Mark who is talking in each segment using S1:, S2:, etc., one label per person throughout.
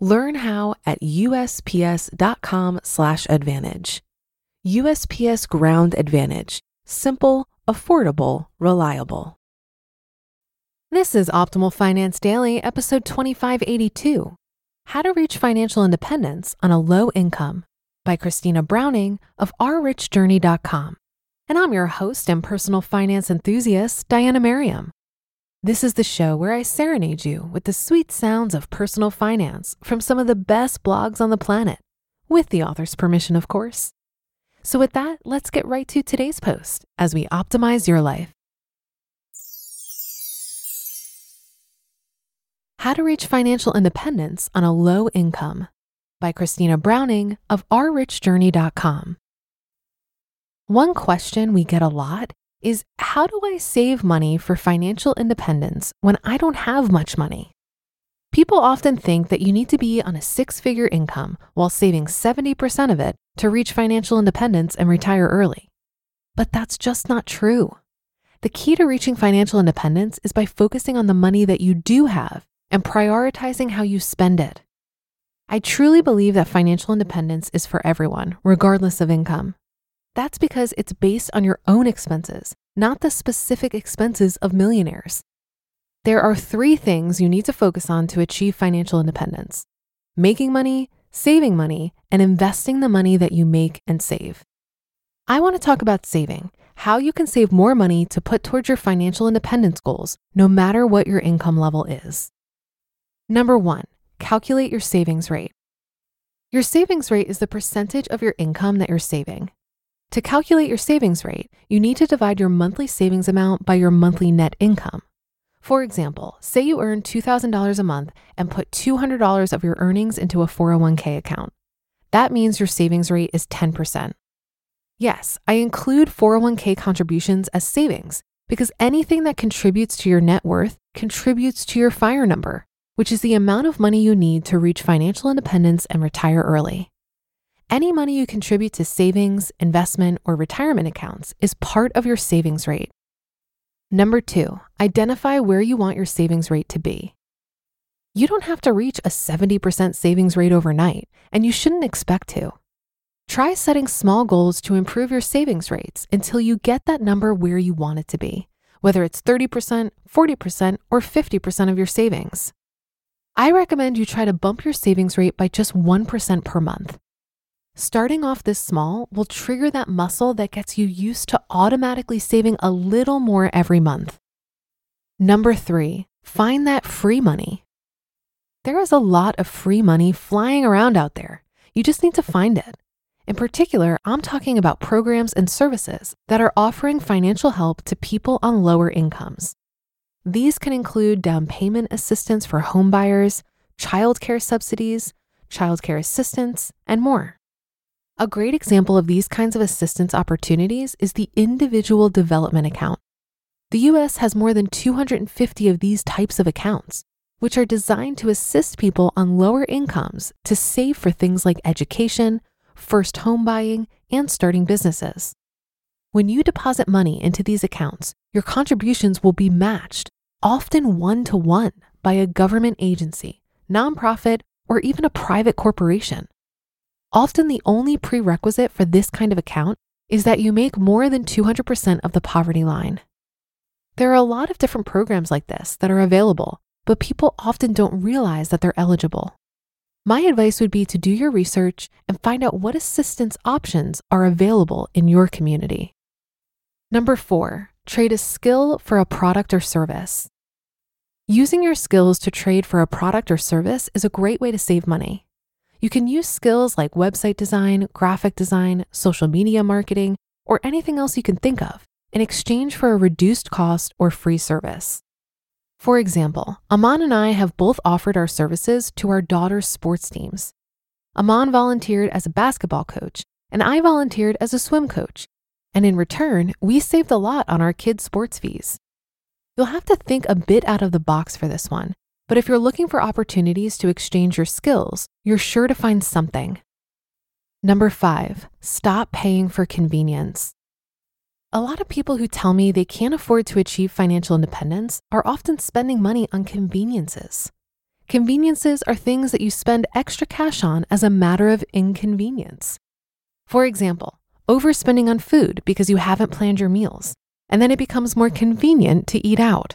S1: Learn how at usps.com/advantage. USPS Ground Advantage: simple, affordable, reliable. This is Optimal Finance Daily, episode 2582. How to reach financial independence on a low income by Christina Browning of ourrichjourney.com. And I'm your host and personal finance enthusiast, Diana Merriam. This is the show where I serenade you with the sweet sounds of personal finance from some of the best blogs on the planet, with the author's permission, of course. So, with that, let's get right to today's post as we optimize your life. How to Reach Financial Independence on a Low Income by Christina Browning of ourrichjourney.com. One question we get a lot is how do I save money for financial independence when I don't have much money? People often think that you need to be on a six figure income while saving 70% of it to reach financial independence and retire early. But that's just not true. The key to reaching financial independence is by focusing on the money that you do have and prioritizing how you spend it. I truly believe that financial independence is for everyone, regardless of income. That's because it's based on your own expenses, not the specific expenses of millionaires. There are three things you need to focus on to achieve financial independence making money, saving money, and investing the money that you make and save. I want to talk about saving, how you can save more money to put towards your financial independence goals, no matter what your income level is. Number one, calculate your savings rate. Your savings rate is the percentage of your income that you're saving. To calculate your savings rate, you need to divide your monthly savings amount by your monthly net income. For example, say you earn $2,000 a month and put $200 of your earnings into a 401k account. That means your savings rate is 10%. Yes, I include 401k contributions as savings because anything that contributes to your net worth contributes to your FIRE number, which is the amount of money you need to reach financial independence and retire early. Any money you contribute to savings, investment, or retirement accounts is part of your savings rate. Number two, identify where you want your savings rate to be. You don't have to reach a 70% savings rate overnight, and you shouldn't expect to. Try setting small goals to improve your savings rates until you get that number where you want it to be, whether it's 30%, 40%, or 50% of your savings. I recommend you try to bump your savings rate by just 1% per month. Starting off this small will trigger that muscle that gets you used to automatically saving a little more every month. Number three, find that free money. There is a lot of free money flying around out there. You just need to find it. In particular, I'm talking about programs and services that are offering financial help to people on lower incomes. These can include down payment assistance for homebuyers, childcare subsidies, childcare assistance, and more. A great example of these kinds of assistance opportunities is the Individual Development Account. The US has more than 250 of these types of accounts, which are designed to assist people on lower incomes to save for things like education, first home buying, and starting businesses. When you deposit money into these accounts, your contributions will be matched, often one to one, by a government agency, nonprofit, or even a private corporation. Often the only prerequisite for this kind of account is that you make more than 200% of the poverty line. There are a lot of different programs like this that are available, but people often don't realize that they're eligible. My advice would be to do your research and find out what assistance options are available in your community. Number four, trade a skill for a product or service. Using your skills to trade for a product or service is a great way to save money. You can use skills like website design, graphic design, social media marketing, or anything else you can think of in exchange for a reduced cost or free service. For example, Amon and I have both offered our services to our daughter's sports teams. Amon volunteered as a basketball coach, and I volunteered as a swim coach. And in return, we saved a lot on our kids' sports fees. You'll have to think a bit out of the box for this one, but if you're looking for opportunities to exchange your skills, you're sure to find something. Number five, stop paying for convenience. A lot of people who tell me they can't afford to achieve financial independence are often spending money on conveniences. Conveniences are things that you spend extra cash on as a matter of inconvenience. For example, overspending on food because you haven't planned your meals, and then it becomes more convenient to eat out.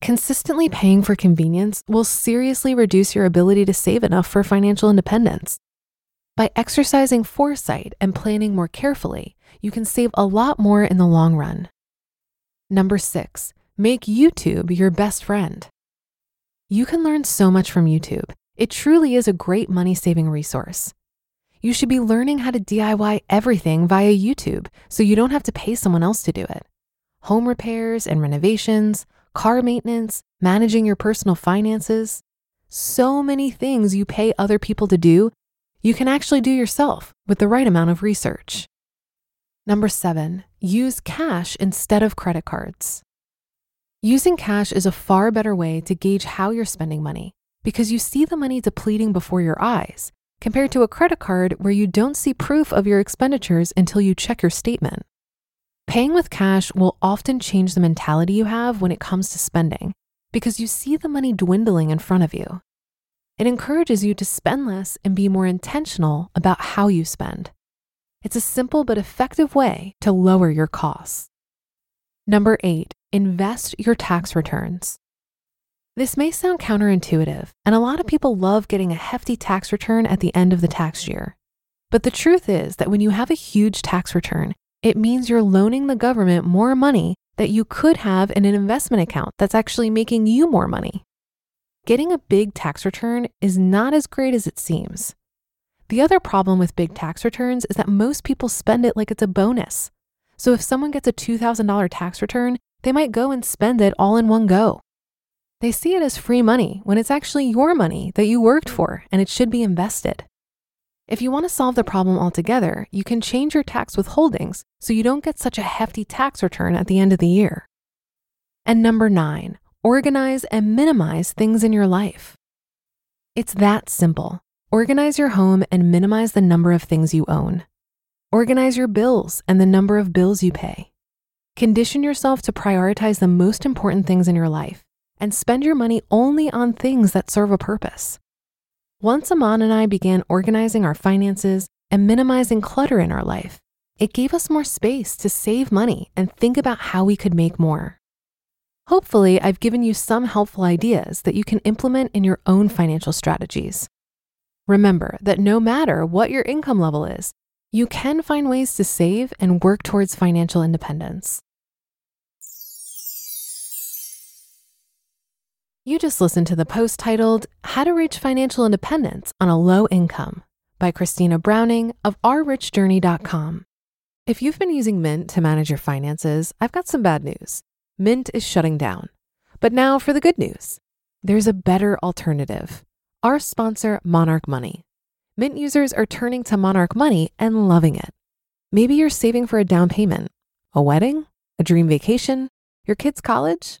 S1: Consistently paying for convenience will seriously reduce your ability to save enough for financial independence. By exercising foresight and planning more carefully, you can save a lot more in the long run. Number six, make YouTube your best friend. You can learn so much from YouTube. It truly is a great money saving resource. You should be learning how to DIY everything via YouTube so you don't have to pay someone else to do it. Home repairs and renovations, car maintenance, managing your personal finances. So many things you pay other people to do, you can actually do yourself with the right amount of research. Number seven, use cash instead of credit cards. Using cash is a far better way to gauge how you're spending money because you see the money depleting before your eyes compared to a credit card where you don't see proof of your expenditures until you check your statement. Paying with cash will often change the mentality you have when it comes to spending because you see the money dwindling in front of you. It encourages you to spend less and be more intentional about how you spend. It's a simple but effective way to lower your costs. Number eight, invest your tax returns. This may sound counterintuitive, and a lot of people love getting a hefty tax return at the end of the tax year. But the truth is that when you have a huge tax return, it means you're loaning the government more money that you could have in an investment account that's actually making you more money. Getting a big tax return is not as great as it seems. The other problem with big tax returns is that most people spend it like it's a bonus. So if someone gets a $2,000 tax return, they might go and spend it all in one go. They see it as free money when it's actually your money that you worked for and it should be invested. If you want to solve the problem altogether, you can change your tax withholdings so you don't get such a hefty tax return at the end of the year. And number nine, organize and minimize things in your life. It's that simple. Organize your home and minimize the number of things you own. Organize your bills and the number of bills you pay. Condition yourself to prioritize the most important things in your life and spend your money only on things that serve a purpose. Once Amon and I began organizing our finances and minimizing clutter in our life, it gave us more space to save money and think about how we could make more. Hopefully, I've given you some helpful ideas that you can implement in your own financial strategies. Remember that no matter what your income level is, you can find ways to save and work towards financial independence. You just listened to the post titled How to Reach Financial Independence on a Low Income by Christina Browning of ourrichjourney.com. If you've been using Mint to manage your finances, I've got some bad news. Mint is shutting down. But now for the good news there's a better alternative our sponsor, Monarch Money. Mint users are turning to Monarch Money and loving it. Maybe you're saving for a down payment, a wedding, a dream vacation, your kids' college.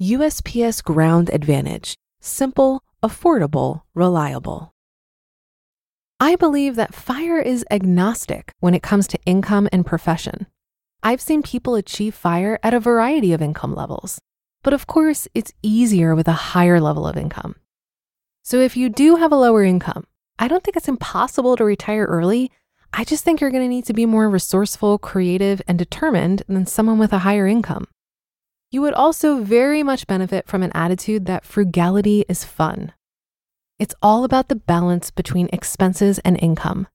S1: USPS Ground Advantage. Simple, affordable, reliable. I believe that fire is agnostic when it comes to income and profession. I've seen people achieve fire at a variety of income levels, but of course, it's easier with a higher level of income. So if you do have a lower income, I don't think it's impossible to retire early. I just think you're going to need to be more resourceful, creative, and determined than someone with a higher income. You would also very much benefit from an attitude that frugality is fun. It's all about the balance between expenses and income.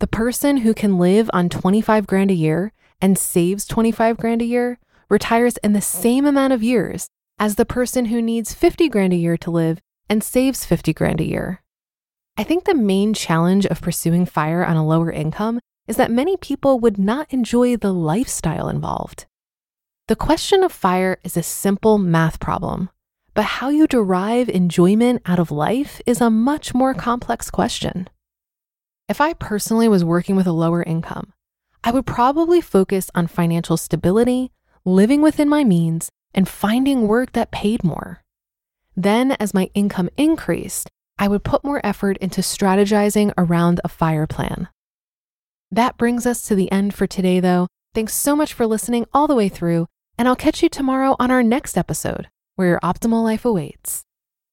S1: The person who can live on 25 grand a year and saves 25 grand a year retires in the same amount of years as the person who needs 50 grand a year to live and saves 50 grand a year. I think the main challenge of pursuing fire on a lower income is that many people would not enjoy the lifestyle involved. The question of fire is a simple math problem, but how you derive enjoyment out of life is a much more complex question. If I personally was working with a lower income, I would probably focus on financial stability, living within my means, and finding work that paid more. Then, as my income increased, I would put more effort into strategizing around a fire plan. That brings us to the end for today, though. Thanks so much for listening all the way through, and I'll catch you tomorrow on our next episode where your optimal life awaits.